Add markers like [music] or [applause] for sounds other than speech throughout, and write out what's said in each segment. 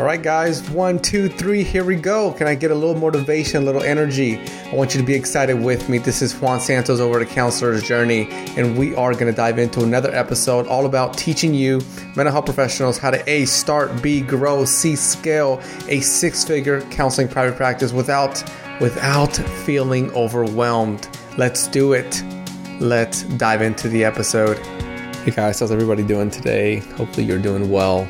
All right, guys, one, two, three, here we go. Can I get a little motivation, a little energy? I want you to be excited with me. This is Juan Santos over at Counselor's Journey, and we are going to dive into another episode all about teaching you, mental health professionals, how to A, start, B, grow, C, scale a six figure counseling private practice without, without feeling overwhelmed. Let's do it. Let's dive into the episode. Hey guys, how's everybody doing today? Hopefully, you're doing well.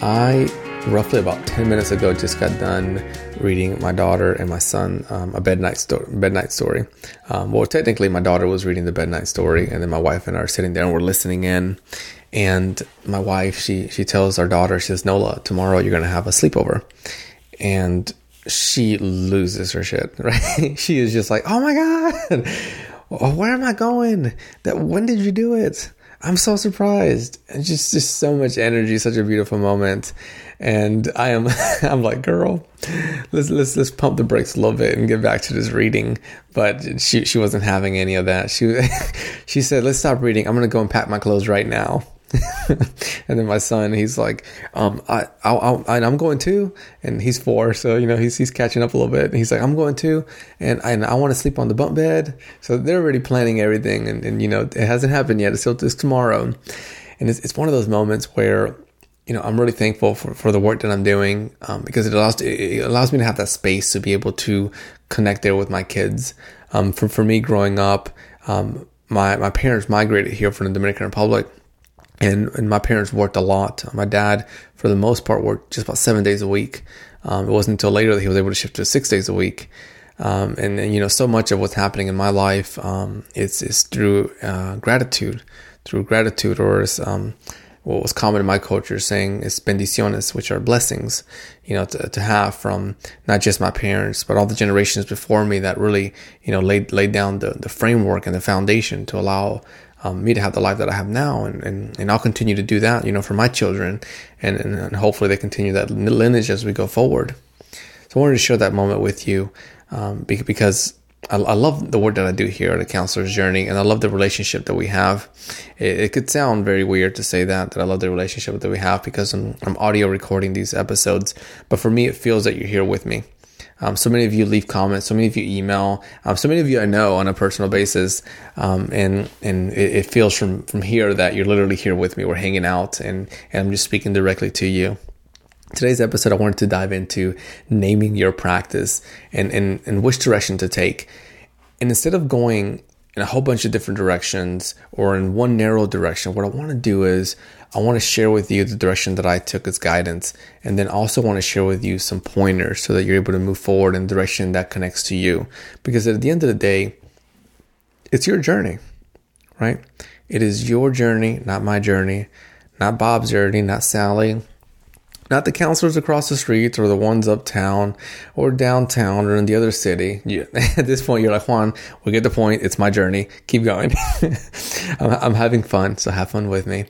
I roughly about 10 minutes ago just got done reading my daughter and my son um, a bed night, sto- bed night story. Um, well technically my daughter was reading the bed night story and then my wife and i are sitting there and we're listening in. And my wife she she tells our daughter she says nola tomorrow you're going to have a sleepover. And she loses her shit [laughs] right? She is just like oh my god [laughs] where am i going? That when did you do it I'm so surprised. It's just just so much energy, such a beautiful moment. And I am [laughs] I'm like, girl, let's let's let's pump the brakes a little bit and get back to this reading. But she she wasn't having any of that. She [laughs] she said, let's stop reading. I'm gonna go and pack my clothes right now. [laughs] and then my son, he's like, um, I, I, I, I'm going too, and he's four, so you know he's he's catching up a little bit. And he's like, I'm going too, and I, and I want to sleep on the bunk bed. So they're already planning everything, and, and you know it hasn't happened yet. It's still it's tomorrow, and it's it's one of those moments where you know I'm really thankful for, for the work that I'm doing um, because it allows it allows me to have that space to be able to connect there with my kids. Um, for for me growing up, um, my my parents migrated here from the Dominican Republic and, and my parents worked a lot. My dad, for the most part, worked just about seven days a week. Um, it wasn't until later that he was able to shift to six days a week. Um, and, and, you know, so much of what's happening in my life um, is, through uh, gratitude, through gratitude, or is, um, what was common in my culture saying is bendiciones, which are blessings, you know, to, to have from not just my parents, but all the generations before me that really, you know, laid, laid down the, the framework and the foundation to allow um, me to have the life that I have now, and, and, and I'll continue to do that, you know, for my children, and, and, and hopefully they continue that lineage as we go forward. So I wanted to share that moment with you um, because I, I, love the work that I do here at a counselor's journey, and I love the relationship that we have. It, it, could sound very weird to say that that I love the relationship that we have because I'm, I'm audio recording these episodes, but for me, it feels that you're here with me. Um, so many of you leave comments. So many of you email. Um, so many of you I know on a personal basis, um, and and it, it, feels from from here that you're literally here with me. We're hanging out, and and I'm just speaking directly to you. Today's episode, I wanted to dive into naming your practice and and and which direction to take. And instead of going in a whole bunch of different directions or in one narrow direction, what I want to do is I want to share with you the direction that I took as guidance, and then also want to share with you some pointers so that you're able to move forward in direction that connects to you. Because at the end of the day, it's your journey, right? It is your journey, not my journey, not Bob's journey, not Sally, not the counselors across the street or the ones uptown or downtown or in the other city. You, [laughs] at this point, you're like, Juan, we get the point. It's my journey. Keep going. [laughs] I'm, I'm having fun, so have fun with me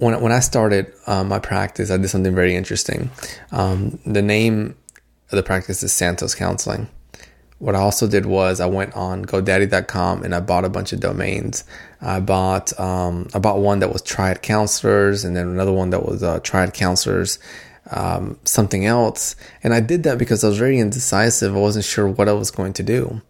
when when I started uh, my practice, I did something very interesting. Um, the name of the practice is Santos Counseling. What I also did was I went on GoDaddy.com and I bought a bunch of domains. I bought um, I bought one that was Triad Counselors, and then another one that was uh, Triad Counselors. Um, something else, and I did that because I was very indecisive. I wasn't sure what I was going to do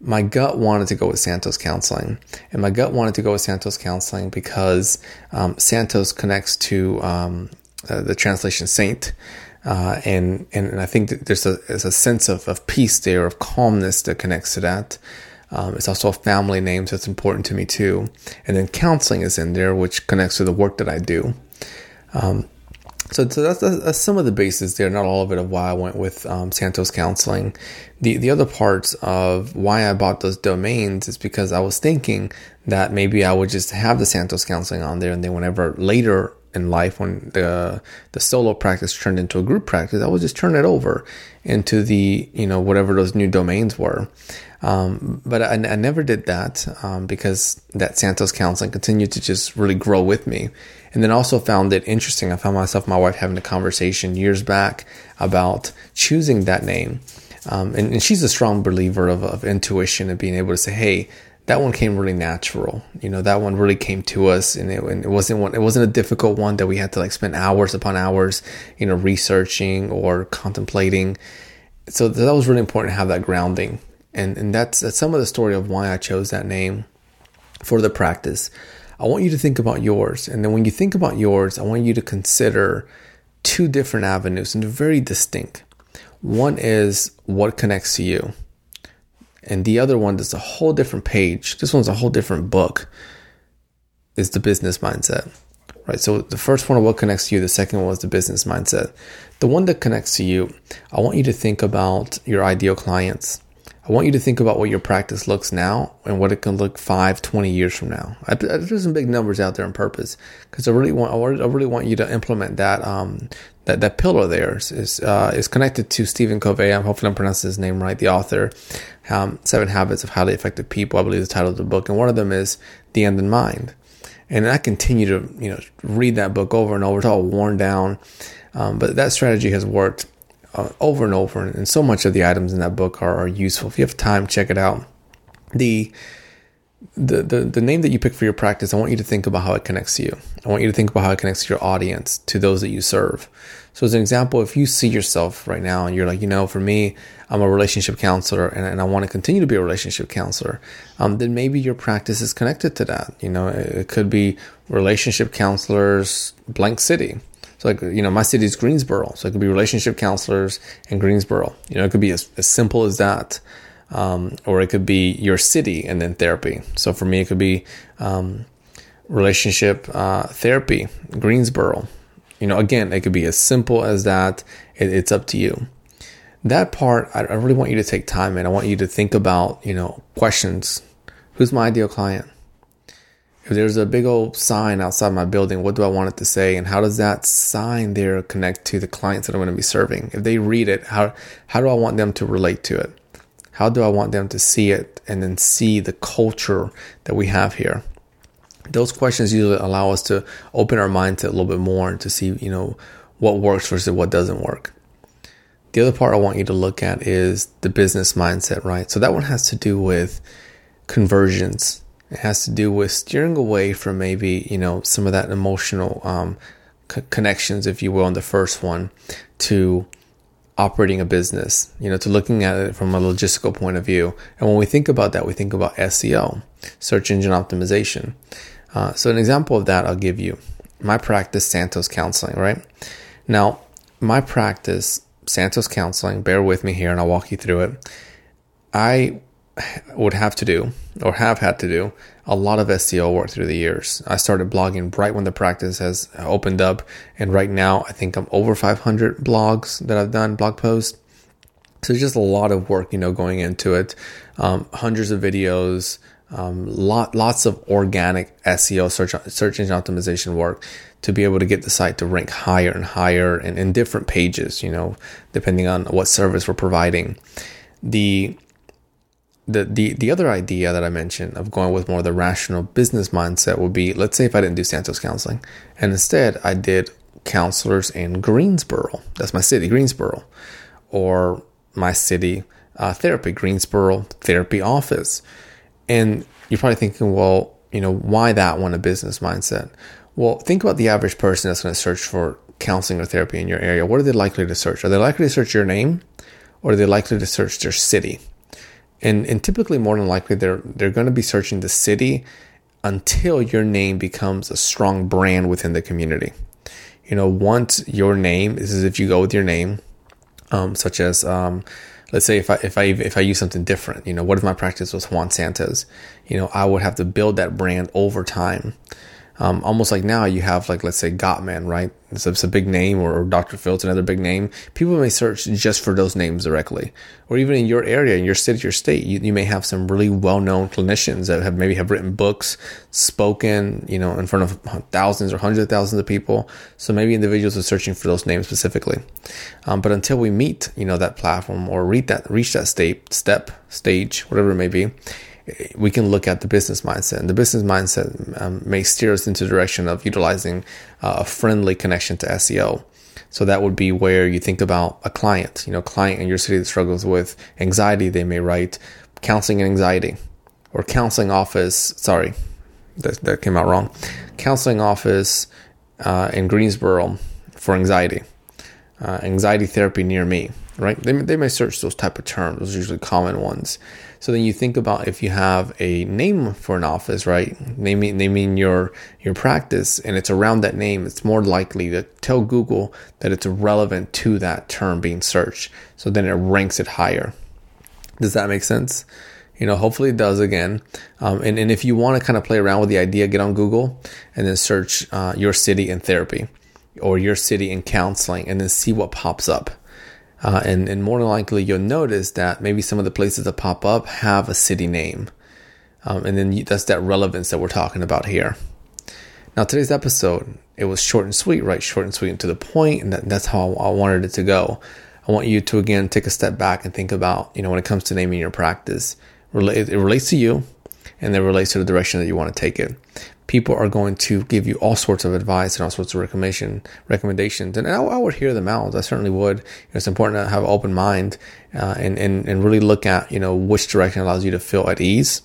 my gut wanted to go with Santos Counseling, and my gut wanted to go with Santos Counseling because um, Santos connects to um, uh, the translation saint, uh, and, and, I think there's a there's a sense of, of peace there, of calmness that connects to that. Um, it's also a family name, so it's important to me too. And then counseling is in there, which connects to the work that I do. Um, so, so that's, that's, some of the bases there, not all of it, of why I went with um, Santos Counseling. The the other parts of why I bought those domains is because I was thinking that maybe I would just have the Santos Counseling on there, and then whenever later in life, when the the solo practice turned into a group practice, I would just turn it over into the you know whatever those new domains were. Um, but I, I, never did that um, because that Santos counseling continued to just really grow with me. And then also found it interesting. I found myself, my wife having a conversation years back about choosing that name. Um, and, and, she's a strong believer of, of intuition and being able to say, hey, that one came really natural. You know, that one really came to us, and it, and it wasn't one. It wasn't a difficult one that we had to like spend hours upon hours, you know, researching or contemplating. So that was really important to have that grounding, and and that's that's some of the story of why I chose that name for the practice. I want you to think about yours, and then when you think about yours, I want you to consider two different avenues, and they're very distinct. One is what connects to you and the other one is a whole different page. This one's a whole different book. Is the business mindset, right? So the first one, of what connects to you. The second one is the business mindset. The one that connects to you, I want you to think about your ideal clients. I want you to think about what your practice looks now and what it can look five, 20 years from now. I, I threw some big numbers out there on purpose because I really want, I really want you to implement that, um, that, that pillar there is, uh, is connected to Stephen Covey. I'm hopefully I'm pronouncing his name right, the author um, Seven Habits of Highly Effective People, I believe the title of the book, and one of them is The End in Mind. And I continue to you know read that book over and over. It's all worn down, um, but that strategy has worked uh, over and over. And so much of the items in that book are, are useful. If you have time, check it out. The the, the the name that you pick for your practice, I want you to think about how it connects to you. I want you to think about how it connects to your audience, to those that you serve. So, as an example, if you see yourself right now and you're like, you know, for me, I'm a relationship counselor and, and I want to continue to be a relationship counselor, um, then maybe your practice is connected to that. You know, it, it could be relationship counselors, blank city. So, like, you know, my city is Greensboro. So, it could be relationship counselors in Greensboro. You know, it could be as, as simple as that. Um, or it could be your city and then therapy. So, for me, it could be um, relationship uh, therapy, Greensboro. You know, again, it could be as simple as that. It, it's up to you. That part, I, I really want you to take time and I want you to think about, you know, questions. Who's my ideal client? If there's a big old sign outside my building, what do I want it to say? And how does that sign there connect to the clients that I'm going to be serving? If they read it, how, how do I want them to relate to it? How do I want them to see it and then see the culture that we have here? those questions usually allow us to open our mind to a little bit more and to see, you know, what works versus what doesn't work. The other part I want you to look at is the business mindset, right? So that one has to do with conversions. It has to do with steering away from maybe, you know, some of that emotional um, c- connections, if you will, in the first one to operating a business, you know, to looking at it from a logistical point of view. And when we think about that, we think about SEO, search engine optimization. Uh, so, an example of that I'll give you my practice, Santos Counseling, right? Now, my practice, Santos Counseling, bear with me here and I'll walk you through it. I would have to do, or have had to do, a lot of SEO work through the years. I started blogging right when the practice has opened up, and right now I think I'm over 500 blogs that I've done, blog posts. So, just a lot of work, you know, going into it. Um, hundreds of videos, um, lot, lots of organic SEO search search engine optimization work to be able to get the site to rank higher and higher and in different pages. You know, depending on what service we're providing. The the, the the other idea that I mentioned of going with more of the rational business mindset would be let's say if I didn't do Santos counseling and instead I did counselors in Greensboro, that's my city, Greensboro, or my city uh, therapy, Greensboro therapy office. And you're probably thinking, well, you know, why that one a business mindset? Well, think about the average person that's going to search for counseling or therapy in your area. What are they likely to search? Are they likely to search your name or are they likely to search their city? And, and typically, more than likely, they're, they're going to be searching the city until your name becomes a strong brand within the community. You know, once your name, this is if you go with your name, um, such as um, let's say if I if I if I use something different, you know, what if my practice was Juan Santos? You know, I would have to build that brand over time. Um, almost like now you have like let's say Gottman, right? It's a, it's a big name, or, or Dr. Phil's another big name. People may search just for those names directly, or even in your area, in your city, your state, you, you may have some really well-known clinicians that have maybe have written books, spoken, you know, in front of thousands or hundreds of thousands of people. So maybe individuals are searching for those names specifically. Um, but until we meet, you know, that platform or reach that reach that state step stage, whatever it may be we can look at the business mindset. And the business mindset um, may steer us into the direction of utilizing uh, a friendly connection to SEO. So that would be where you think about a client, you know, client in your city that struggles with anxiety. They may write counseling and anxiety. or counseling office. Sorry, that, that came out wrong. Counseling office uh, in Greensboro for anxiety, uh, anxiety therapy near me. Right? They, they may search those type of terms. Those are usually common ones. So then you think about if you have a name for an office, right? Naming naming your your practice, and it's around that name. It's more likely to tell Google that it's relevant to that term being searched. So then it ranks it higher. Does that make sense? You know, hopefully it does again. Um, and, and if you want to kind of play around with the idea, get on Google and then search uh, your city in therapy or your city in counseling and then see what pops up. Uh, and, and more than likely, you'll notice that maybe some of the places that pop up have a city name. Um, and then you, that's that relevance that we're talking about here. Now, today's episode, it was short and sweet, right? Short and sweet and to the point, and that, that's how I wanted it to go. I want you to again take a step back and think about, you know, when it comes to naming your practice, it relates to you and it relates to the direction that you want to take it people are going to give you all sorts of advice and all sorts of recommendation recommendations, and I, I would hear them out. I certainly would. It's important to have an open mind uh, and, and and really look at you know which direction allows you to feel at ease.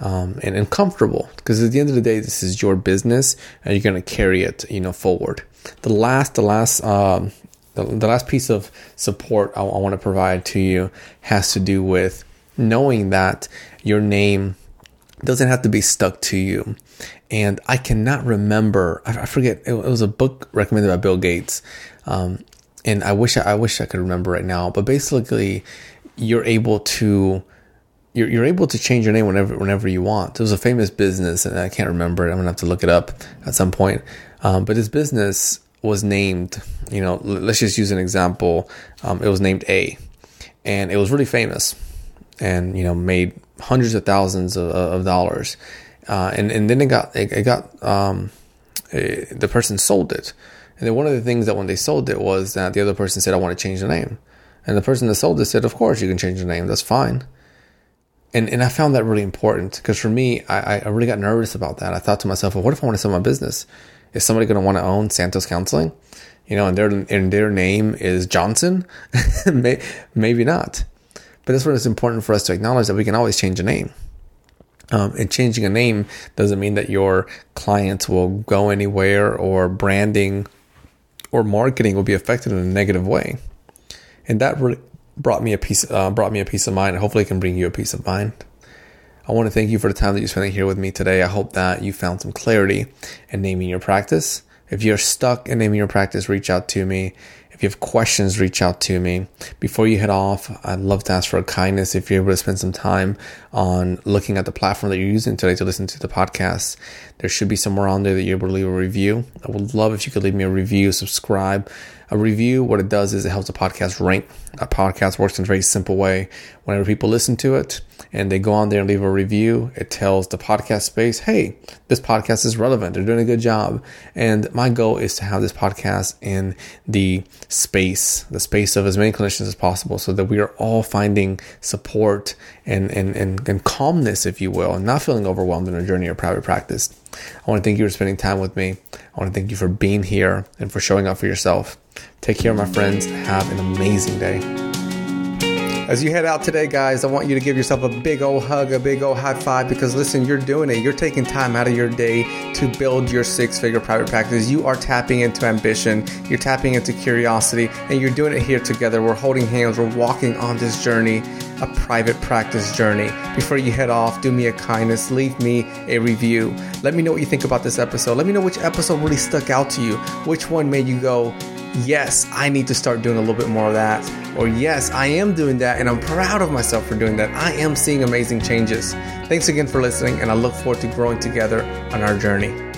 Um, and, and comfortable because at the end of the day this is your business and you're going to carry it you know forward the last the last um, the, the last piece of support I, I want to provide to you has to do with knowing that your name doesn't have to be stuck to you and I cannot remember. I, forget. It, was a book recommended by Bill Gates, um, and I wish I, wish I could remember right now. But basically, you're able to you're, you're able to change your name whenever whenever you want. It was a famous business, and I can't remember it. I'm gonna have to look it up at some point. Um, but his business was named. You know, let's just use an example. Um, it was named A, and it was really famous, and you know made hundreds of thousands of, of dollars uh, and and then it got it, it got um, it, the person sold it, and then one of the things that when they sold it was that the other person said, "I want to change the name," and the person that sold it said, "Of course you can change the name. That's fine." And and I found that really important because for me, I, I really got nervous about that. I thought to myself, well, what if I want to sell my business? Is somebody going to want to own Santos Counseling? You know, and their and their name is Johnson? [laughs] Maybe not. But that's what it's important for us to acknowledge that we can always change a name. Um, and changing a name doesn't mean that your clients will go anywhere or branding or marketing will be affected in a negative way. And that really brought me a peace uh, brought me a peace of mind. Hopefully, it can bring you a peace of mind. I want to thank you for the time that you're spending here with me today. I hope that you found some clarity in naming your practice. If you're stuck in naming your practice, reach out to me. If you have questions, reach out to me. Before you head off, I'd love to ask for a kindness if you're able to spend some time on looking at the platform that you're using today to listen to the podcast. There should be somewhere on there that you're able to leave a review. I would love if you could leave me a review, subscribe. A review, what it does is it helps the podcast rank. A podcast works in a very simple way. Whenever people listen to it, and they go on there and leave a review, it tells the podcast space, hey, this podcast is relevant. They're doing a good job. And my goal is to have this podcast in the space, the space of as many clinicians as possible, so that we are all finding support and, and, and, and calmness, if you will, and not feeling overwhelmed in our journey of private practice. I want to thank you for spending time with me. I want to thank you for being here and for showing up for yourself. Take care, my friends. Have an amazing day. As you head out today, guys, I want you to give yourself a big old hug, a big old high five because listen, you're doing it. You're taking time out of your day to build your six figure private practice. You are tapping into ambition, you're tapping into curiosity, and you're doing it here together. We're holding hands, we're walking on this journey, a private practice journey. Before you head off, do me a kindness, leave me a review. Let me know what you think about this episode. Let me know which episode really stuck out to you, which one made you go, yes, I need to start doing a little bit more of that. Or yes, I am doing that and I'm proud of myself for doing that. I am seeing amazing changes. Thanks again for listening, and I look forward to growing together on our journey.